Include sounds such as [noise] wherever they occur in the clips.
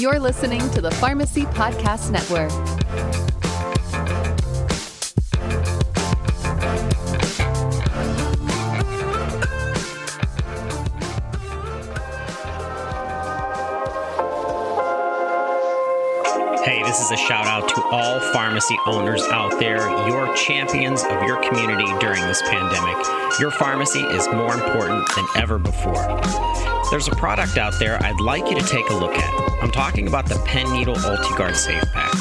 You're listening to the Pharmacy Podcast Network. Hey, this is a shout out to all pharmacy owners out there. You're champions of your community during this pandemic. Your pharmacy is more important than ever before. There's a product out there I'd like you to take a look at. I'm talking about the Pen Needle UltiGuard Safe Pack.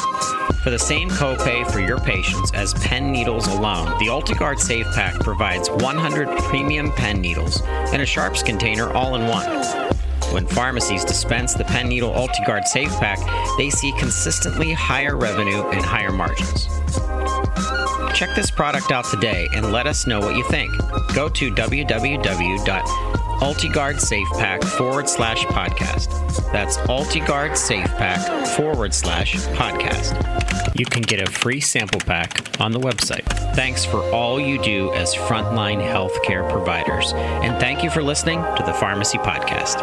For the same copay for your patients as pen needles alone, the UltiGuard Safe Pack provides 100 premium pen needles and a sharps container all in one. When pharmacies dispense the Pen Needle UltiGuard Safe Pack, they see consistently higher revenue and higher margins. Check this product out today and let us know what you think. Go to www.ultiguardsafepack forward slash podcast. That's Ultiguard Safe Pack forward slash podcast. You can get a free sample pack on the website. Thanks for all you do as frontline healthcare providers. And thank you for listening to the Pharmacy Podcast.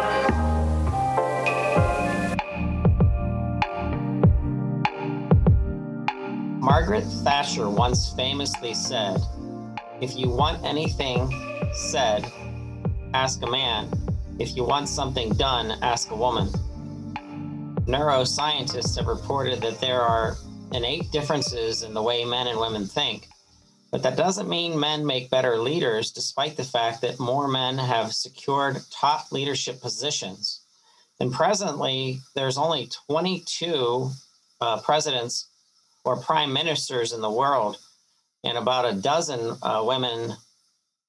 Margaret Thatcher once famously said, If you want anything said, ask a man. If you want something done, ask a woman. Neuroscientists have reported that there are innate differences in the way men and women think, but that doesn't mean men make better leaders, despite the fact that more men have secured top leadership positions. And presently, there's only 22 uh, presidents or prime ministers in the world, and about a dozen uh, women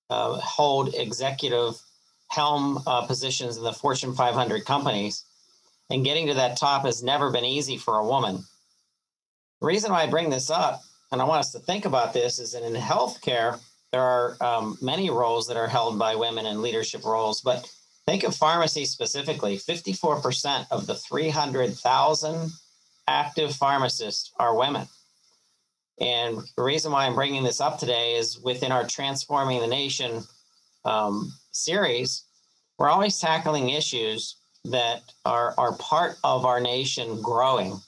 uh, hold executive helm uh, positions in the Fortune 500 companies. And getting to that top has never been easy for a woman. The reason why I bring this up, and I want us to think about this, is that in healthcare, there are um, many roles that are held by women in leadership roles, but think of pharmacy specifically 54% of the 300,000 active pharmacists are women. And the reason why I'm bringing this up today is within our Transforming the Nation um, series, we're always tackling issues that are, are part of our nation growing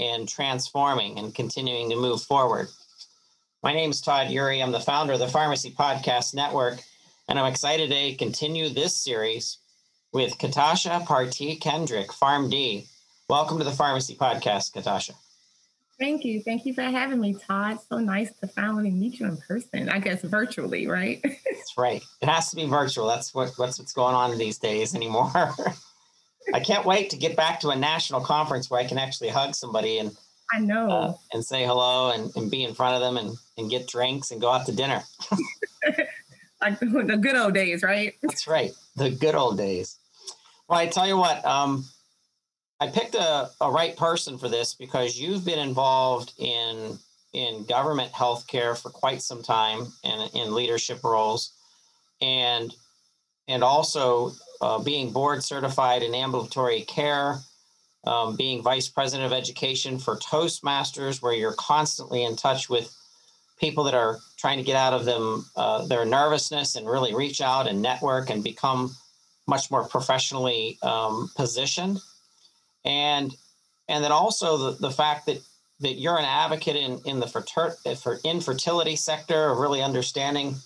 and transforming and continuing to move forward. My name is Todd Eury. I'm the founder of the Pharmacy Podcast Network, and I'm excited to continue this series with Katasha Parti Kendrick, PharmD. Welcome to the Pharmacy Podcast, Katasha. Thank you. Thank you for having me, Todd. So nice to finally meet you in person. I guess virtually, right? That's right. It has to be virtual. That's what what's what's going on these days anymore. [laughs] I can't wait to get back to a national conference where I can actually hug somebody and I know uh, and say hello and, and be in front of them and, and get drinks and go out to dinner. [laughs] like the, the good old days, right? That's right. The good old days. Well, I tell you what, um, I picked a, a right person for this because you've been involved in in government healthcare for quite some time and in leadership roles, and and also uh, being board certified in ambulatory care, um, being vice president of education for Toastmasters, where you're constantly in touch with people that are trying to get out of them uh, their nervousness and really reach out and network and become much more professionally um, positioned and and then also the, the fact that that you're an advocate in in the frater- for infertility sector of really understanding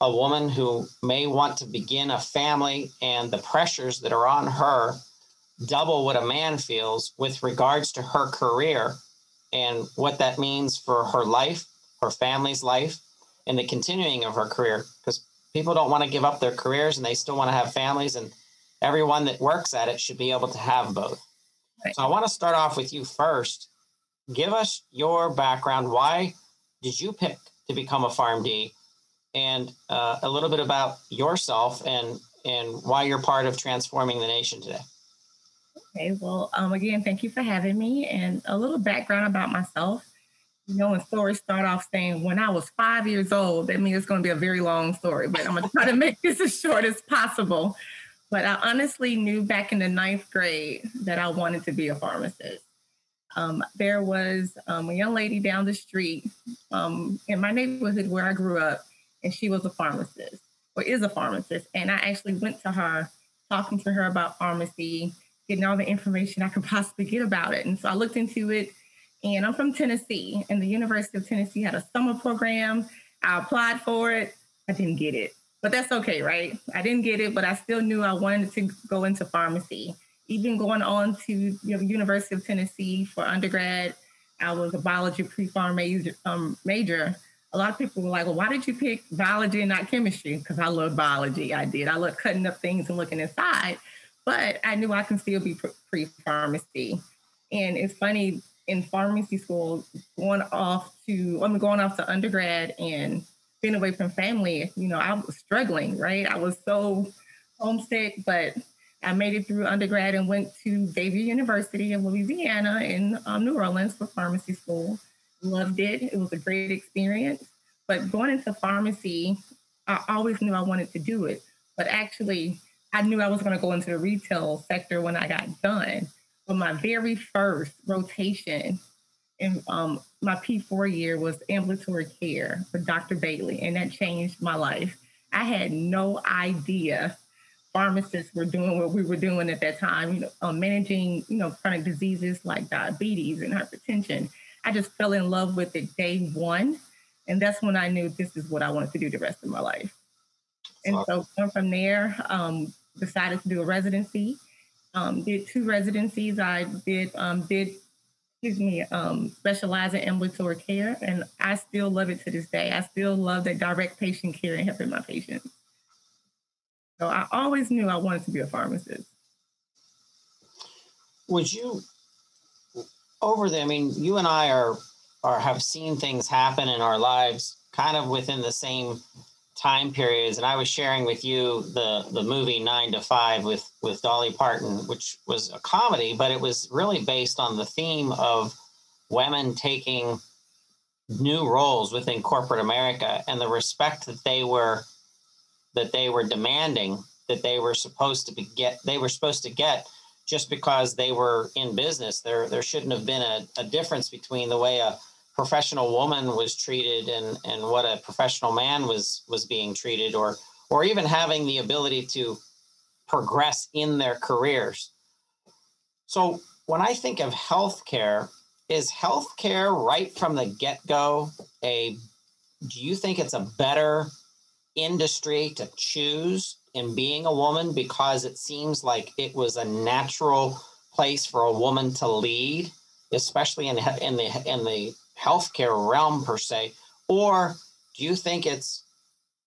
a woman who may want to begin a family and the pressures that are on her double what a man feels with regards to her career and what that means for her life, her family's life, and the continuing of her career. Because people don't want to give up their careers and they still want to have families, and everyone that works at it should be able to have both. So I want to start off with you first. Give us your background. Why did you pick to become a PharmD? And uh, a little bit about yourself and and why you're part of transforming the nation today. Okay, well, um, again, thank you for having me. And a little background about myself. You know, when stories start off saying when I was five years old, that means it's going to be a very long story, but I'm going to try to [laughs] make this as short as possible. But I honestly knew back in the ninth grade that I wanted to be a pharmacist. Um, there was um, a young lady down the street um, in my neighborhood where I grew up, and she was a pharmacist or is a pharmacist. And I actually went to her, talking to her about pharmacy. getting all the information I could possibly get about it. And so I looked into it, and I'm from Tennessee, and the University of Tennessee had a summer program. I applied for it. I didn't get it, but that's okay, right? I didn't get it, but I still knew I wanted to go into pharmacy. Even going on to you know, University of Tennessee for undergrad, I was a biology pre-pharm major, um, major. A lot of people were like, well, why did you pick biology and not chemistry? Because I love biology. I did. I love cutting up things and looking inside but I knew I can still be pre pharmacy. And it's funny in pharmacy school, going off to, I'm going off to undergrad and being away from family, you know, I was struggling, right? I was so homesick, but I made it through undergrad and went to Xavier University in Louisiana in um, New Orleans for pharmacy school. Loved it. It was a great experience. But going into pharmacy, I always knew I wanted to do it. But actually, I knew I was going to go into the retail sector when I got done. But my very first rotation in um, my P4 year was ambulatory care for Dr. Bailey, and that changed my life. I had no idea pharmacists were doing what we were doing at that time, you know, um, managing, you know, chronic diseases like diabetes and hypertension. I just fell in love with it day one. And that's when I knew this is what I wanted to do the rest of my life. And so from there, um, decided to do a residency. Um, did two residencies. I did um, did excuse me um, specialize in ambulatory care, and I still love it to this day. I still love that direct patient care and helping my patients. So I always knew I wanted to be a pharmacist. Would you over there? I mean, you and I are are have seen things happen in our lives, kind of within the same time periods, and I was sharing with you the the movie Nine to Five with with Dolly Parton, which was a comedy, but it was really based on the theme of women taking new roles within corporate America and the respect that they were that they were demanding that they were supposed to be get they were supposed to get just because they were in business. There there shouldn't have been a, a difference between the way a professional woman was treated and and what a professional man was was being treated or or even having the ability to progress in their careers. So when i think of healthcare is healthcare right from the get-go a do you think it's a better industry to choose in being a woman because it seems like it was a natural place for a woman to lead especially in in the in the healthcare realm per se, or do you think it's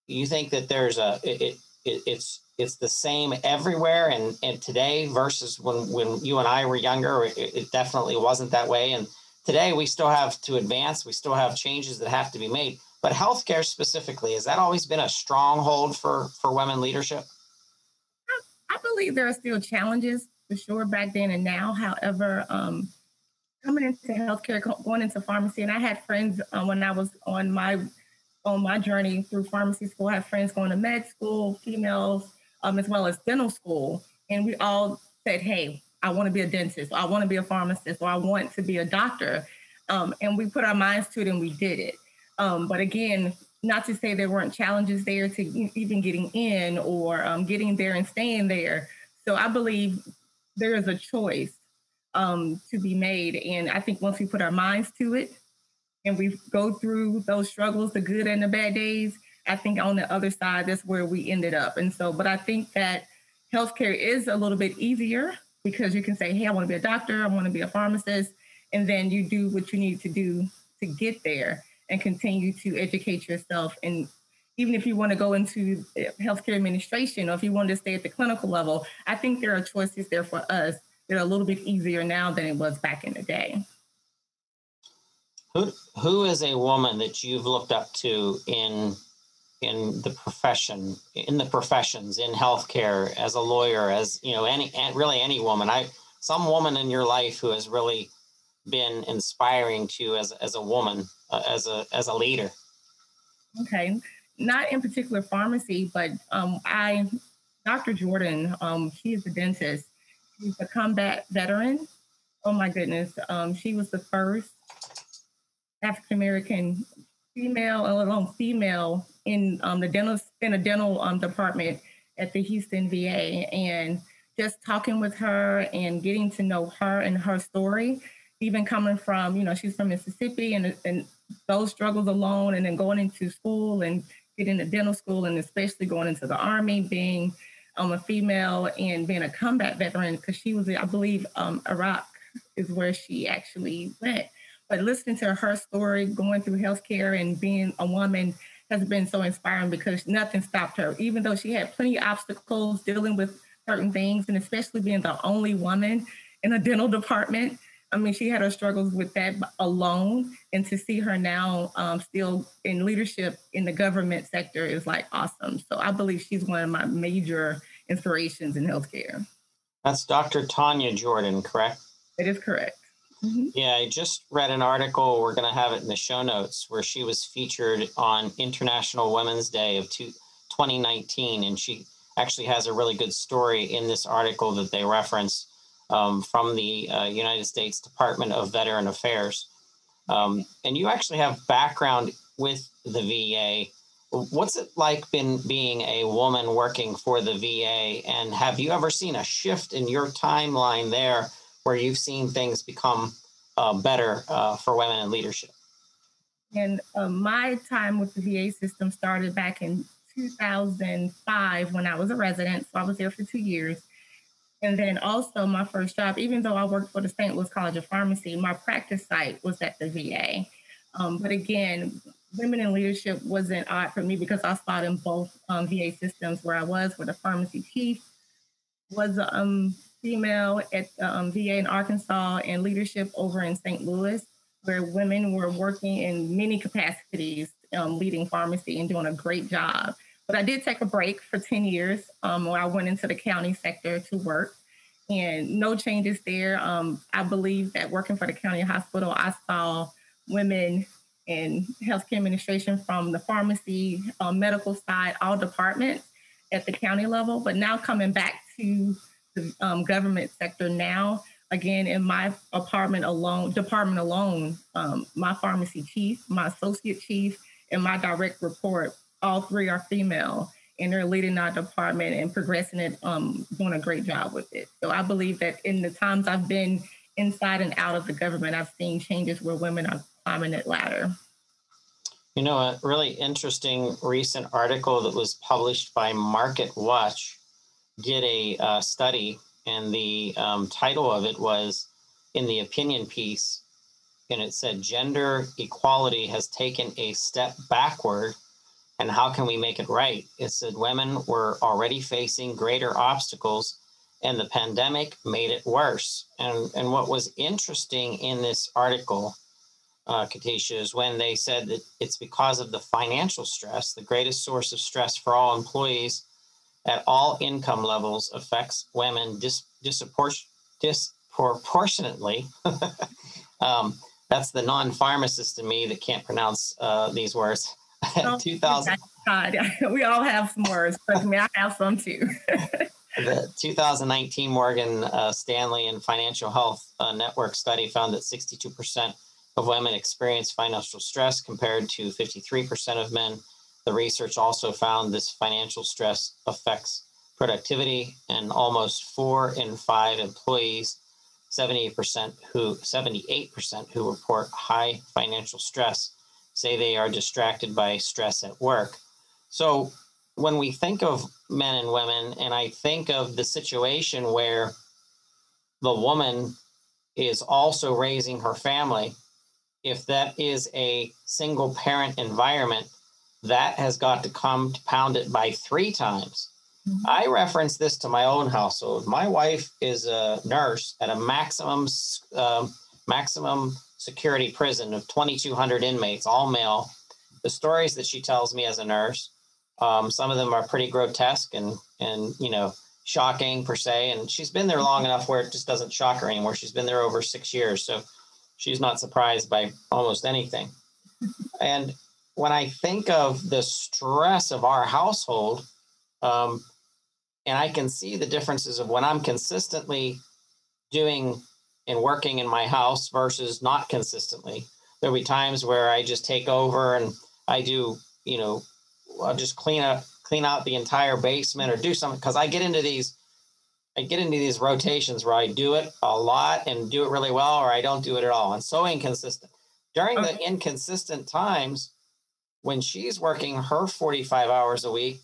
you think that there's a it, it it's it's the same everywhere and and today versus when when you and I were younger, it, it definitely wasn't that way. And today we still have to advance. We still have changes that have to be made. But healthcare specifically, has that always been a stronghold for for women leadership? I, I believe there are still challenges for sure back then and now. However, um, coming into healthcare, going into pharmacy, and I had friends uh, when I was on my on my journey through pharmacy school. I had friends going to med school, females, um, as well as dental school, and we all said, "Hey, I want to be a dentist, Or I want to be a pharmacist, or I want to be a doctor," um, and we put our minds to it and we did it. Um, but again, not to say there weren't challenges there to even getting in or um, getting there and staying there. So I believe there is a choice um, to be made. And I think once we put our minds to it and we go through those struggles, the good and the bad days, I think on the other side, that's where we ended up. And so, but I think that healthcare is a little bit easier because you can say, hey, I want to be a doctor, I want to be a pharmacist. And then you do what you need to do to get there and continue to educate yourself. And even if you want to go into healthcare administration or if you want to stay at the clinical level, I think there are choices there for us they're a little bit easier now than it was back in the day. Who who is a woman that you've looked up to in in the profession, in the professions, in healthcare, as a lawyer, as you know, any really any woman? I some woman in your life who has really been inspiring to you as as a woman, uh, as a as a leader. Okay, not in particular pharmacy, but um, I, Dr. Jordan, um, is a dentist, She's a combat veteran. Oh my goodness. Um, she was the first African American female, alone female in um, the dental in a dental um, department at the Houston VA, and just talking with her and getting to know her and her story, even coming from, you know, she's from Mississippi and, and those struggles alone, and then going into school and getting to dental school, and especially going into the Army, being um, a female and being a combat veteran, because she was, I believe, um, Iraq is where she actually went. But listening to her story, going through healthcare and being a woman has been so inspiring because nothing stopped her. Even though she had plenty of obstacles dealing with certain things, and especially being the only woman in a dental department. I mean, she had her struggles with that alone, and to see her now um, still in leadership in the government sector is like awesome. So I believe she's one of my major inspirations in healthcare. That's Dr. Tanya Jordan, correct? It is correct. Mm-hmm. Yeah, I just read an article. We're going to have it in the show notes where she was featured on International Women's Day of two, 2019. And she actually has a really good story in this article that they reference um, from the uh, United States Department of Veteran Affairs. Um, and you actually have background with the VA. What's it like been being a woman working for the VA? And have you ever seen a shift in your timeline there where you've seen things become uh, better uh, for women in leadership? And uh, my time with the VA system started back in 2005 when I was a resident. So I was there for two years. And then also my first job, even though I worked for the St. Louis College of Pharmacy, my practice site was at the VA. Um, but again, women in leadership wasn't odd for me because I fought in both um, VA systems where I was, where the pharmacy chief was a um, female at um, VA in Arkansas and leadership over in St. Louis, where women were working in many capacities, um, leading pharmacy and doing a great job. But I did take a break for 10 years um, where I went into the county sector to work and no changes there. Um, I believe that working for the county hospital, I saw women in healthcare administration from the pharmacy, uh, medical side, all departments at the county level. But now coming back to the um, government sector now, again, in my apartment alone, department alone, um, my pharmacy chief, my associate chief, and my direct report all three are female and they're leading our department and progressing it, um, doing a great job with it. So I believe that in the times I've been inside and out of the government, I've seen changes where women are that ladder. You know, a really interesting recent article that was published by Market Watch did a uh, study, and the um, title of it was in the opinion piece, and it said gender equality has taken a step backward and how can we make it right? It said women were already facing greater obstacles and the pandemic made it worse. And, and what was interesting in this article, uh, Katisha, is when they said that it's because of the financial stress, the greatest source of stress for all employees at all income levels affects women dis, disproportionately. [laughs] um, that's the non pharmacist in me that can't pronounce uh, these words. [laughs] 2000. God, [laughs] we all have some words. Trust me, I have some too. the 2019 Morgan uh, Stanley and Financial Health uh, Network study found that 62% of women experience financial stress compared to 53% of men. The research also found this financial stress affects productivity, and almost four in five employees, 78% who 78% who report high financial stress say they are distracted by stress at work. So when we think of men and women, and I think of the situation where the woman is also raising her family, if that is a single parent environment, that has got to compound it by three times. Mm-hmm. I reference this to my own household. My wife is a nurse at a maximum uh, maximum security prison of 2,200 inmates, all male. The stories that she tells me as a nurse, um, some of them are pretty grotesque and and you know shocking per se. And she's been there long enough where it just doesn't shock her anymore. She's been there over six years, so she's not surprised by almost anything. [laughs] And when I think of the stress of our household, um, and I can see the differences of when I'm consistently doing and working in my house versus not consistently. There'll be times where I just take over and I do, you know, I'll just clean up, clean out the entire basement or do something because I get into these, I get into these rotations where I do it a lot and do it really well, or I don't do it at all. And so inconsistent. During okay. the inconsistent times, when she's working her 45 hours a week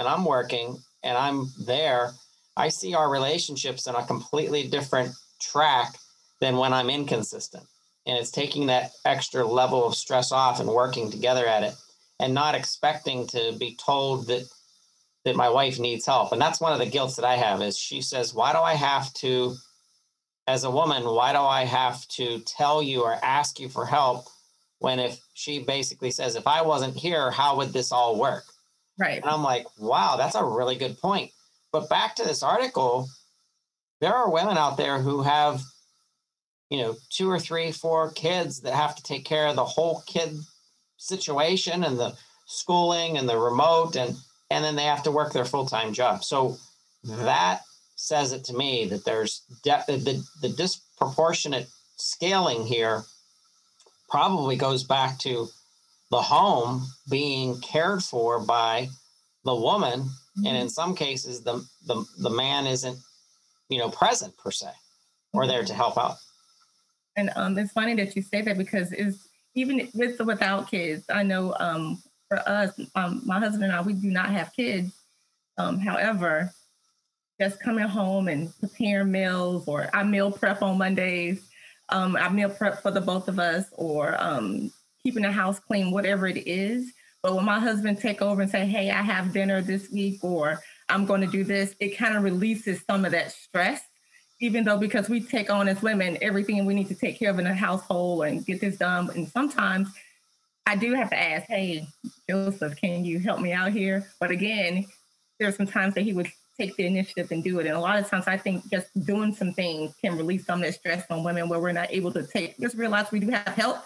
and I'm working and I'm there, I see our relationships in a completely different track than when I'm inconsistent. And it's taking that extra level of stress off and working together at it and not expecting to be told that that my wife needs help. And that's one of the guilts that I have is she says, "Why do I have to as a woman, why do I have to tell you or ask you for help when if she basically says, if I wasn't here, how would this all work? Right. And I'm like, wow, that's a really good point. But back to this article, there are women out there who have, you know, two or three, four kids that have to take care of the whole kid situation and the schooling and the remote and and then they have to work their full-time job. So that says it to me that there's de- the, the disproportionate scaling here probably goes back to the home being cared for by the woman mm-hmm. and in some cases the, the the man isn't you know present per se or there to help out and um, it's funny that you say that because it's even with or without kids i know um, for us um, my husband and i we do not have kids um, however just coming home and preparing meals or i meal prep on mondays um, I meal prep for the both of us or um, keeping the house clean, whatever it is. But when my husband take over and say, "Hey, I have dinner this week," or "I'm going to do this," it kind of releases some of that stress. Even though because we take on as women everything we need to take care of in the household and get this done, and sometimes I do have to ask, "Hey, Joseph, can you help me out here?" But again, there are some times that he would take the initiative and do it. And a lot of times I think just doing some things can release some of that stress on women where we're not able to take, just realize we do have help.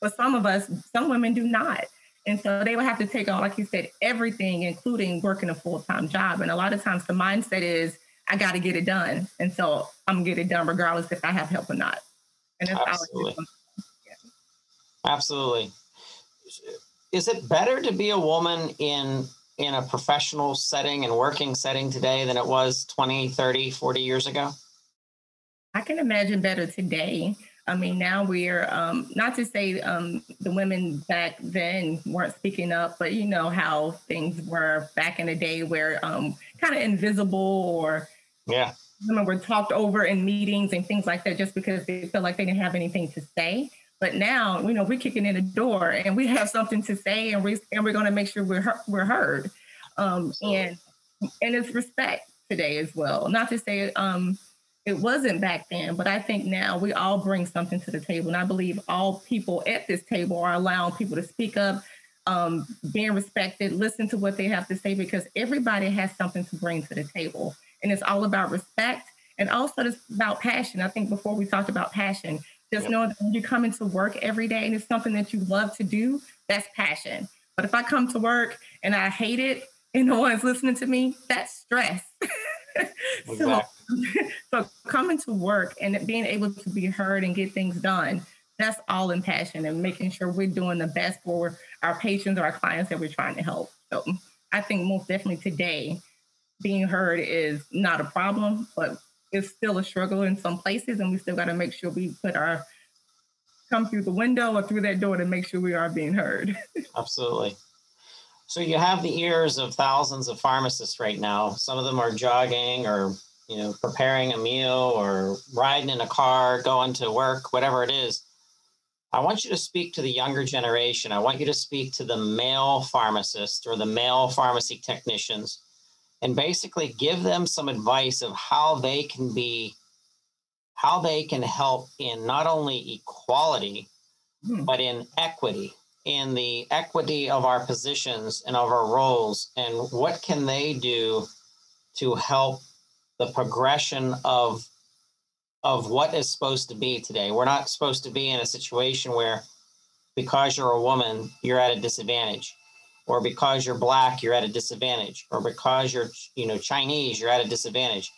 But some of us, some women do not. And so they would have to take on, like you said, everything, including working a full time job. And a lot of times the mindset is, I got to get it done. And so I'm going to get it done regardless if I have help or not. And that's Absolutely. Yeah. Absolutely. Is it better to be a woman in in a professional setting and working setting today than it was 20, 30, 40 years ago? I can imagine better today. I mean, now we're um, not to say um, the women back then weren't speaking up, but you know how things were back in the day where um, kind of invisible or yeah, women were talked over in meetings and things like that just because they felt like they didn't have anything to say. But now, you know, we're kicking in the door and we have something to say, and we and we're going to make sure we're we're heard. Um, and and it's respect today as well. Not to say um, it wasn't back then, but I think now we all bring something to the table, and I believe all people at this table are allowing people to speak up, um, being respected, listen to what they have to say, because everybody has something to bring to the table, and it's all about respect and also it's about passion. I think before we talked about passion, just yep. know that when you come into work every day and it's something that you love to do, that's passion. But if I come to work and I hate it [laughs] and no one's listening to me, that's stress. [laughs] so, [laughs] so coming to work and being able to be heard and get things done, that's all in passion and making sure we're doing the best for our patients or our clients that we're trying to help. So I think most definitely today, being heard is not a problem, but it's still a struggle in some places, and we still got to make sure we put our come through the window or through that door to make sure we are being heard. [laughs] Absolutely. So you have the ears of thousands of pharmacists right now. Some of them are jogging or you know preparing a meal or riding in a car, going to work, whatever it is. I want you to speak to the younger generation. I want you to speak to the male pharmacists or the male pharmacy technicians and basically give them some advice of how they can be how they can help in not only equality hmm. but in equity in the equity of our positions and of our roles and what can they do to help the progression of of what is supposed to be today we're not supposed to be in a situation where because you're a woman you're at a disadvantage or because you're black you're at a disadvantage or because you're you know chinese you're at a disadvantage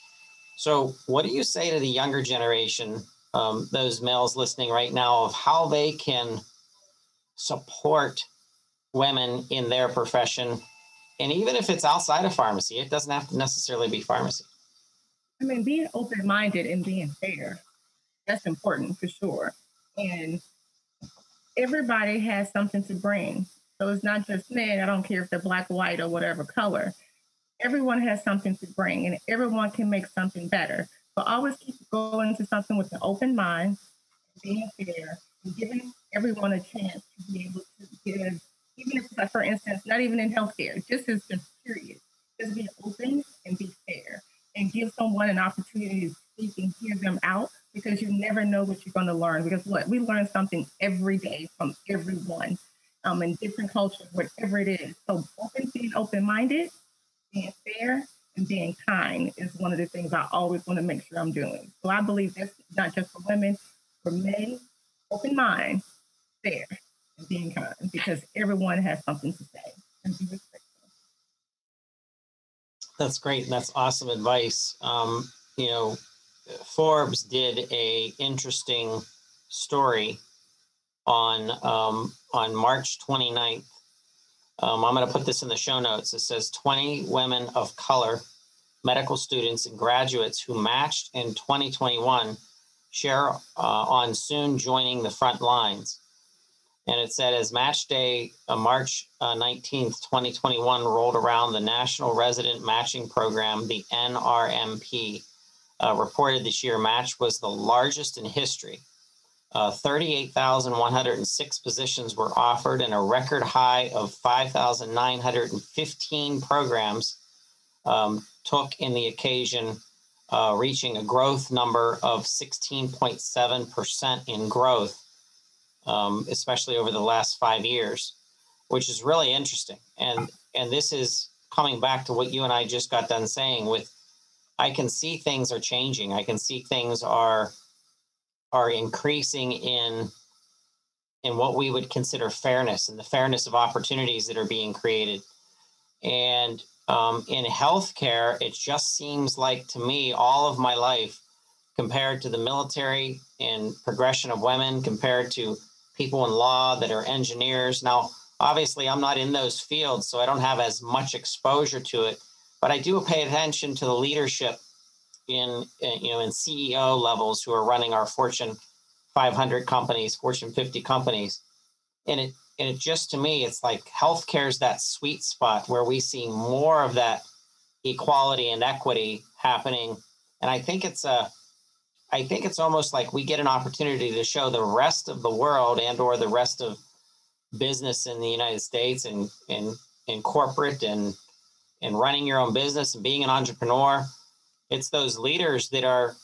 so what do you say to the younger generation um, those males listening right now of how they can support women in their profession and even if it's outside of pharmacy it doesn't have to necessarily be pharmacy I mean, being open minded and being fair, that's important for sure. And everybody has something to bring. So it's not just men, I don't care if they're black, white, or whatever color. Everyone has something to bring and everyone can make something better. But always keep going into something with an open mind, being fair, and giving everyone a chance to be able to give, even if, like, for instance, not even in healthcare, just as just period, just be open and be fair and give someone an opportunity to speak and hear them out because you never know what you're going to learn. Because what we learn something every day from everyone um, in different cultures, whatever it is. So open, being open-minded, being fair, and being kind is one of the things I always want to make sure I'm doing. So I believe that's not just for women, for men, open mind, fair, and being kind, because everyone has something to say and be respectful. That's great. And that's awesome advice. Um, you know, Forbes did a interesting story on um, on March 29th. Um, I'm going to put this in the show notes. It says 20 women of color, medical students and graduates who matched in 2021 share uh, on soon joining the front lines. And it said as match day, uh, March uh, 19th, 2021, rolled around, the National Resident Matching Program, the NRMP, uh, reported this year match was the largest in history. Uh, 38,106 positions were offered, and a record high of 5,915 programs um, took in the occasion, uh, reaching a growth number of 16.7% in growth um, especially over the last five years, which is really interesting. And and this is coming back to what you and I just got done saying. With I can see things are changing. I can see things are are increasing in in what we would consider fairness and the fairness of opportunities that are being created. And um, in healthcare, it just seems like to me all of my life compared to the military and progression of women compared to people in law that are engineers. Now, obviously, I'm not in those fields, so I don't have as much exposure to it, but I do pay attention to the leadership in, in you know in CEO levels who are running our Fortune 500 companies, Fortune 50 companies, and it and it just to me, it's like healthcare is that sweet spot where we see more of that equality and equity happening, and I think it's a I think it's almost like we get an opportunity to show the rest of the world and or the rest of business in the United States and in in corporate and and running your own business and being an entrepreneur. It's those leaders that are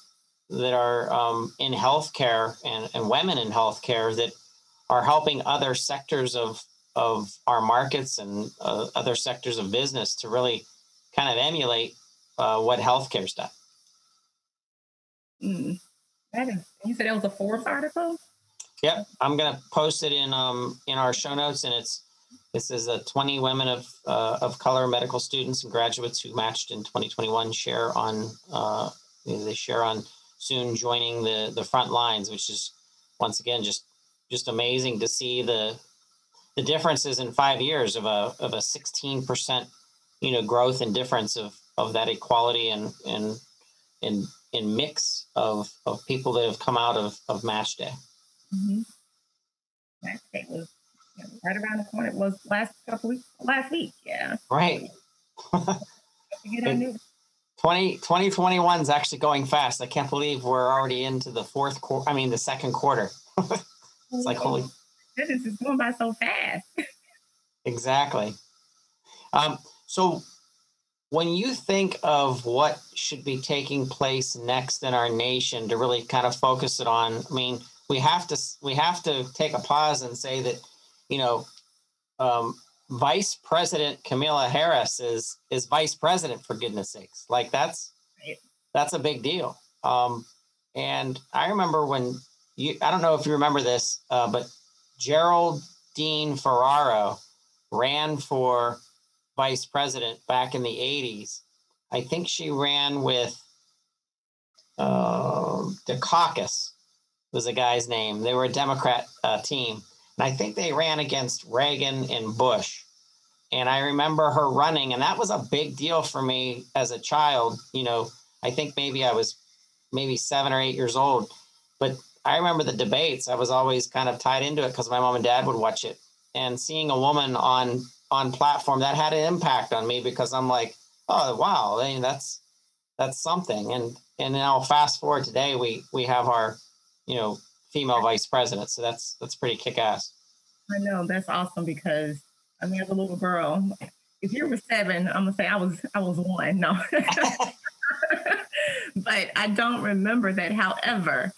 that are um, in healthcare and, and women in healthcare that are helping other sectors of of our markets and uh, other sectors of business to really kind of emulate uh, what healthcare's done. Mm. That is, you said it was a Forbes article. Yep, I'm gonna post it in um in our show notes, and it's this is a 20 women of uh, of color medical students and graduates who matched in 2021 share on uh, they share on soon joining the the front lines, which is once again just just amazing to see the the differences in five years of a of a 16 percent you know growth and difference of of that equality and and and in mix of of people that have come out of of match day. Mm-hmm. Match day was right around the corner. It was last couple weeks, last week. Yeah. Right. [laughs] 20, 2021 is actually going fast. I can't believe we're already into the fourth quarter. I mean, the second quarter. [laughs] it's like holy. Goodness, it's going by so fast. [laughs] exactly. Um, so when you think of what should be taking place next in our nation to really kind of focus it on i mean we have to we have to take a pause and say that you know um, vice president kamala harris is is vice president for goodness sakes like that's that's a big deal um, and i remember when you i don't know if you remember this uh, but geraldine ferraro ran for vice president back in the 80s. I think she ran with uh, Dukakis was the guy's name. They were a Democrat uh, team. And I think they ran against Reagan and Bush. And I remember her running, and that was a big deal for me as a child. You know, I think maybe I was maybe seven or eight years old, but I remember the debates. I was always kind of tied into it because my mom and dad would watch it, and seeing a woman on on platform that had an impact on me because I'm like, oh wow, I mean, that's that's something. And and now fast forward today, we we have our, you know, female vice president. So that's that's pretty kick ass. I know that's awesome because I mean, as a little girl, if you were seven, I'm gonna say I was I was one. No, [laughs] but I don't remember that. However,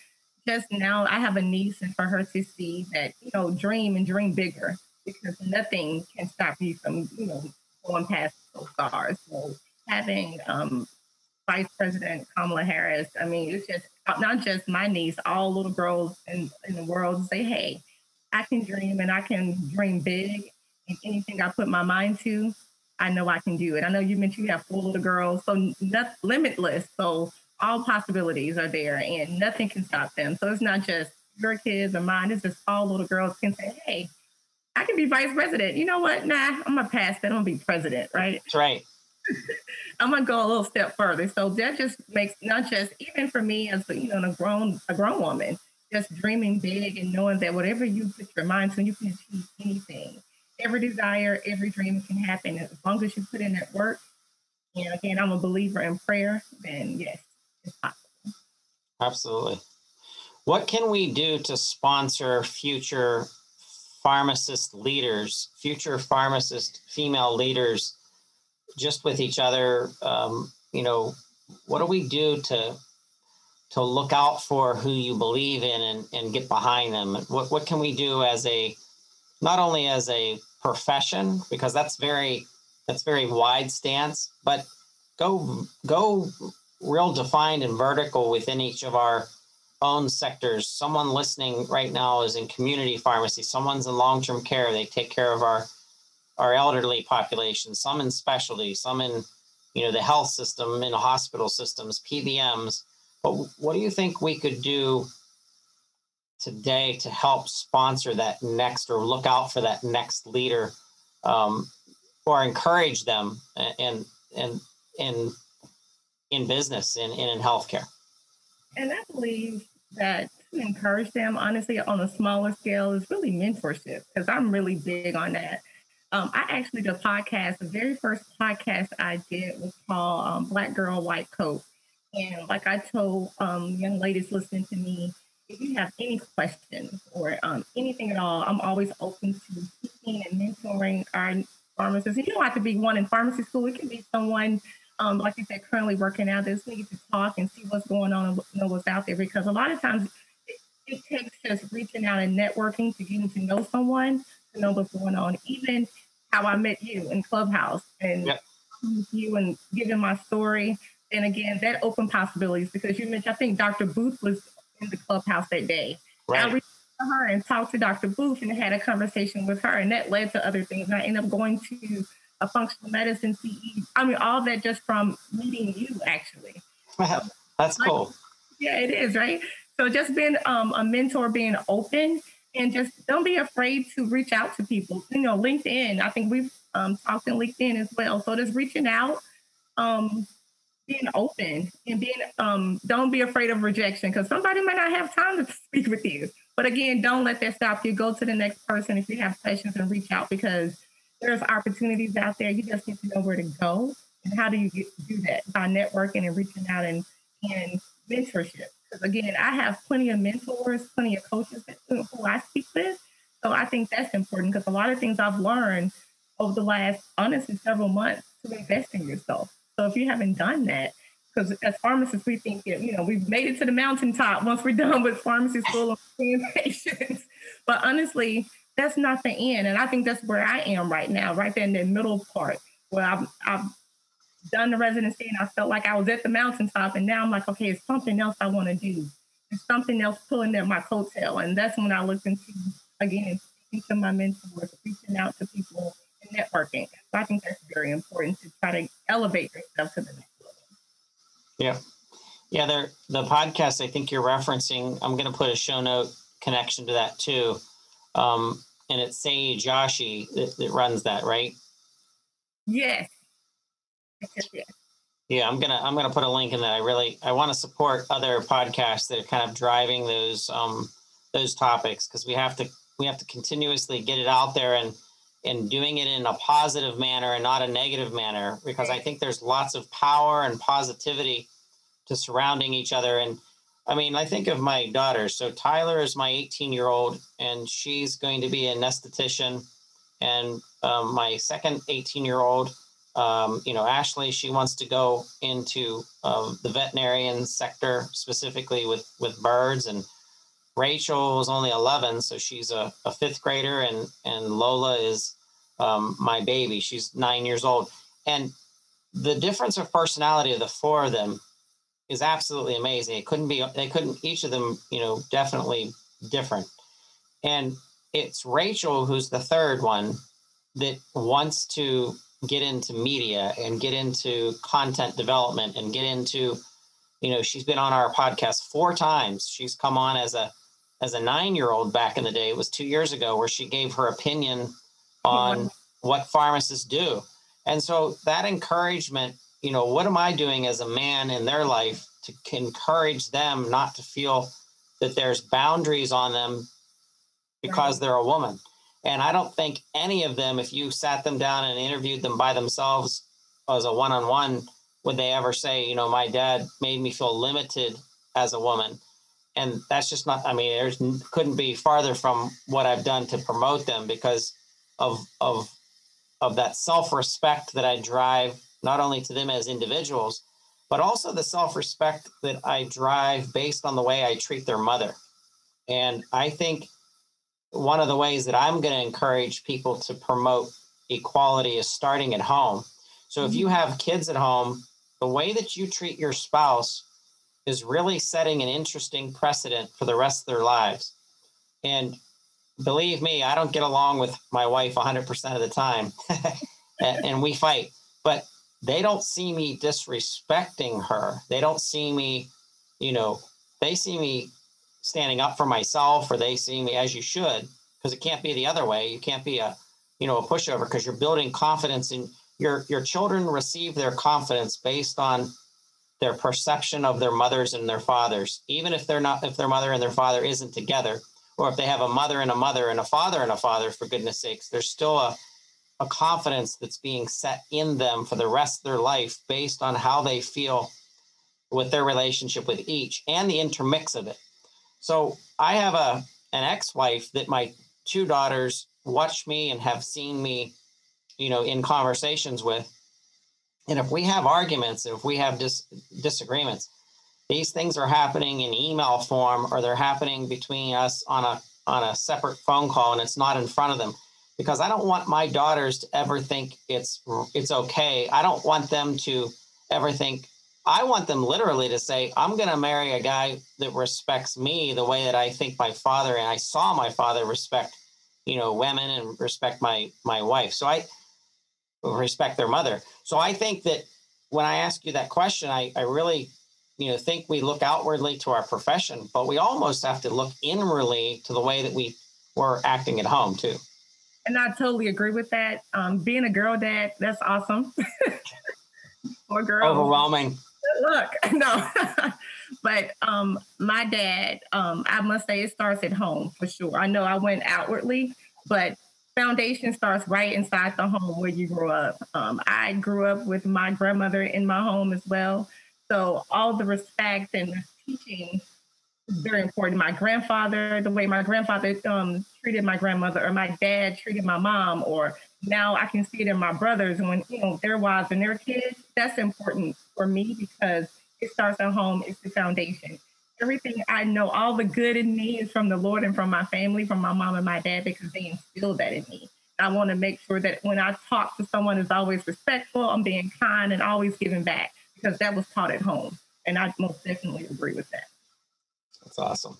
just now I have a niece, and for her to see that you know, dream and dream bigger because nothing can stop you from you know going past those stars. So having um, Vice President Kamala Harris, I mean, it's just not just my niece, all little girls in, in the world say, hey, I can dream and I can dream big. And anything I put my mind to, I know I can do it. I know you mentioned you have four little girls, so not limitless. So all possibilities are there and nothing can stop them. So it's not just your kids or mine, it's just all little girls can say, hey, I can be vice president. You know what? Nah, I'm gonna pass that. I'm gonna be president, right? That's right. [laughs] I'm gonna go a little step further. So that just makes not just even for me as you know a grown a grown woman, just dreaming big and knowing that whatever you put your mind to, you can achieve anything. Every desire, every dream can happen as long as you put in that work. And again, I'm a believer in prayer. Then yes, it's possible. Absolutely. What can we do to sponsor future pharmacist leaders, future pharmacist female leaders? Just with each other um, you know what do we do to to look out for who you believe in and, and get behind them? What, what can we do as a not only as a profession because that's very that's very wide stance but go go real defined and vertical within each of our own sectors. Someone listening right now is in community pharmacy. Someone's in long-term care. They take care of our our elderly population, some in specialty, some in you know the health system, in hospital systems, PBMs. But what do you think we could do today to help sponsor that next or look out for that next leader um, or encourage them in in in in business and in, in healthcare? And I believe that to encourage them, honestly, on a smaller scale, is really mentorship because I'm really big on that um, I actually did a podcast. The very first podcast I did was called um, Black Girl White Coat. And like I told um, young ladies listening to me, if you have any questions or um, anything at all, I'm always open to teaching and mentoring our pharmacists. And you don't have to be one in pharmacy school. It can be someone, um, like you said, currently working out this need to talk and see what's going on and know what's out there. Because a lot of times it, it takes just reaching out and networking to getting to know someone to know what's going on. Even how I met you in Clubhouse and yep. you and giving my story. And again, that opened possibilities because you mentioned, I think Dr. Booth was in the Clubhouse that day. Right. I reached to her and talked to Dr. Booth and had a conversation with her, and that led to other things. And I ended up going to a functional medicine CE. I mean, all that just from meeting you, actually. Wow, that's cool. yeah, it is, right? So just being um, a mentor, being open and just don't be afraid to reach out to people. You know, LinkedIn. I think we've um, talked in LinkedIn as well. So just reaching out, um, being open, and being um, don't be afraid of rejection because somebody might not have time to [laughs] speak with you. But again, don't let that stop you. Go to the next person if you have questions and reach out because there's opportunities out there. You just need to know where to go and how do you get, do that by networking and reaching out and and mentorship. Again, I have plenty of mentors, plenty of coaches who I speak with. So I think that's important because a lot of things I've learned over the last, honestly, several months to invest in yourself. So if you haven't done that, because as pharmacists, we think, that you know, we've made it to the mountaintop once we're done with pharmacy school and [laughs] seeing patients. But honestly, that's not the end. And I think that's where I am right now, right there in the middle part, where I've, I've done the residency and I felt like I was at the mountaintop. And now I'm like, okay, it's something else I want to do. It's something else pulling at my coattail. And that's when I looked into, again, speaking to my mentors, reaching out to people and networking. So I think that's very important to try to elevate yourself to the next level. Yeah. Yeah, there the podcast I think you're referencing, I'm gonna put a show note connection to that too. Um, and it's Sei Joshi that, that runs that, right? Yes. Yeah. I'm gonna I'm gonna put a link in that. I really I want to support other podcasts that are kind of driving those um those topics because we have to we have to continuously get it out there and and doing it in a positive manner and not a negative manner because I think there's lots of power and positivity to surrounding each other and I mean, I think of my daughter. So Tyler is my 18 year old, and she's going to be a esthetician. And um, my second 18 year old, um, you know, Ashley, she wants to go into uh, the veterinarian sector, specifically with with birds. And Rachel is only 11, so she's a, a fifth grader, and and Lola is um, my baby. She's nine years old, and the difference of personality of the four of them is absolutely amazing. It couldn't be, they couldn't, each of them, you know, definitely different. And it's Rachel, who's the third one, that wants to get into media and get into content development and get into, you know, she's been on our podcast four times. She's come on as a, as a nine year old back in the day, it was two years ago, where she gave her opinion on what pharmacists do. And so that encouragement you know, what am I doing as a man in their life to encourage them not to feel that there's boundaries on them because they're a woman? And I don't think any of them, if you sat them down and interviewed them by themselves as a one on one, would they ever say, you know, my dad made me feel limited as a woman? And that's just not, I mean, there's couldn't be farther from what I've done to promote them because of, of, of that self respect that I drive not only to them as individuals, but also the self respect that I drive based on the way I treat their mother. And I think one of the ways that I'm going to encourage people to promote equality is starting at home. So if you mm-hmm. have kids at home, the way that you treat your spouse is really setting an interesting precedent for the rest of their lives. And believe me, I don't get along with my wife 100% of the time, [laughs] and we fight. But they don't see me disrespecting her. They don't see me, you know, they see me standing up for myself or they seeing me as you should because it can't be the other way. You can't be a, you know, a pushover because you're building confidence in your your children receive their confidence based on their perception of their mothers and their fathers. Even if they're not if their mother and their father isn't together or if they have a mother and a mother and a father and a father for goodness sakes, there's still a a confidence that's being set in them for the rest of their life based on how they feel with their relationship with each and the intermix of it. So I have a an ex-wife that my two daughters watch me and have seen me, you know, in conversations with. And if we have arguments, if we have dis- disagreements, these things are happening in email form or they're happening between us on a on a separate phone call and it's not in front of them because I don't want my daughters to ever think it's it's okay. I don't want them to ever think I want them literally to say I'm going to marry a guy that respects me the way that I think my father and I saw my father respect, you know, women and respect my my wife. So I respect their mother. So I think that when I ask you that question, I, I really, you know, think we look outwardly to our profession, but we almost have to look inwardly to the way that we were acting at home too. And I totally agree with that. Um, being a girl dad, that's awesome. [laughs] or girl. Overwhelming. Look, [laughs] no. [laughs] but um, my dad, um, I must say it starts at home for sure. I know I went outwardly, but foundation starts right inside the home where you grew up. Um, I grew up with my grandmother in my home as well. So all the respect and the teaching very important. My grandfather, the way my grandfather um, treated my grandmother, or my dad treated my mom, or now I can see it in my brothers when you know their wives and their kids. That's important for me because it starts at home. It's the foundation. Everything I know, all the good in me is from the Lord and from my family, from my mom and my dad, because they instilled that in me. I want to make sure that when I talk to someone, is always respectful. I'm being kind and always giving back because that was taught at home, and I most definitely agree with that. That's awesome.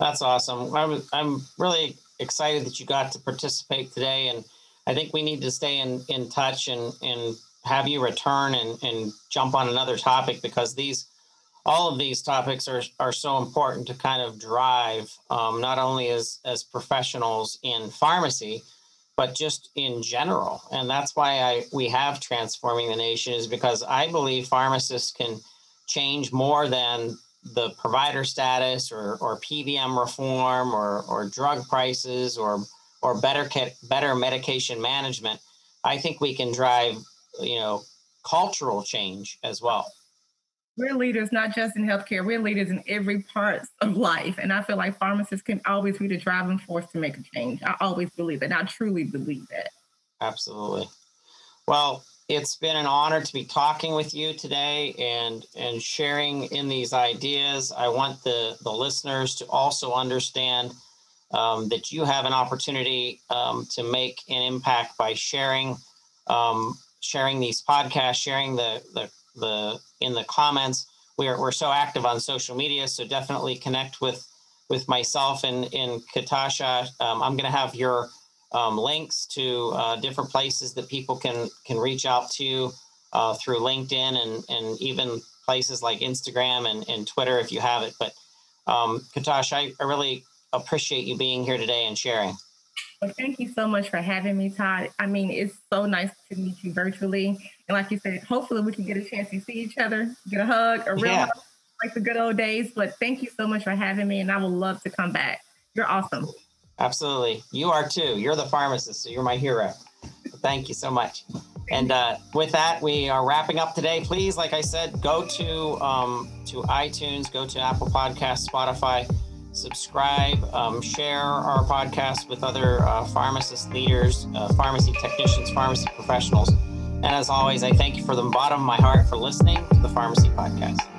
That's awesome. I'm I'm really excited that you got to participate today, and I think we need to stay in in touch and and have you return and and jump on another topic because these all of these topics are are so important to kind of drive um, not only as as professionals in pharmacy but just in general. And that's why I we have transforming the nation is because I believe pharmacists can change more than the provider status or, or PBM reform or, or drug prices or or better better medication management. I think we can drive you know cultural change as well. We're leaders not just in healthcare, we're leaders in every part of life. And I feel like pharmacists can always be the driving force to make a change. I always believe that. I truly believe that. Absolutely. Well, it's been an honor to be talking with you today and and sharing in these ideas. I want the the listeners to also understand um, that you have an opportunity um, to make an impact by sharing um, sharing these podcasts, sharing the the the in the comments. We're we're so active on social media, so definitely connect with with myself and in Katasha. Um, I'm going to have your um, links to uh, different places that people can can reach out to uh, through LinkedIn and and even places like Instagram and, and Twitter if you have it. But um, Katash, I, I really appreciate you being here today and sharing. Well, thank you so much for having me, Todd. I mean, it's so nice to meet you virtually. And like you said, hopefully we can get a chance to see each other, get a hug, a real yeah. hug, like the good old days. But thank you so much for having me, and I would love to come back. You're awesome. Absolutely. You are too. You're the pharmacist, so you're my hero. Thank you so much. And uh, with that, we are wrapping up today. Please, like I said, go to um, to iTunes, go to Apple Podcasts, Spotify subscribe, um, share our podcast with other uh, pharmacist leaders, uh, pharmacy technicians, pharmacy professionals. And as always, I thank you from the bottom of my heart for listening to the Pharmacy Podcast.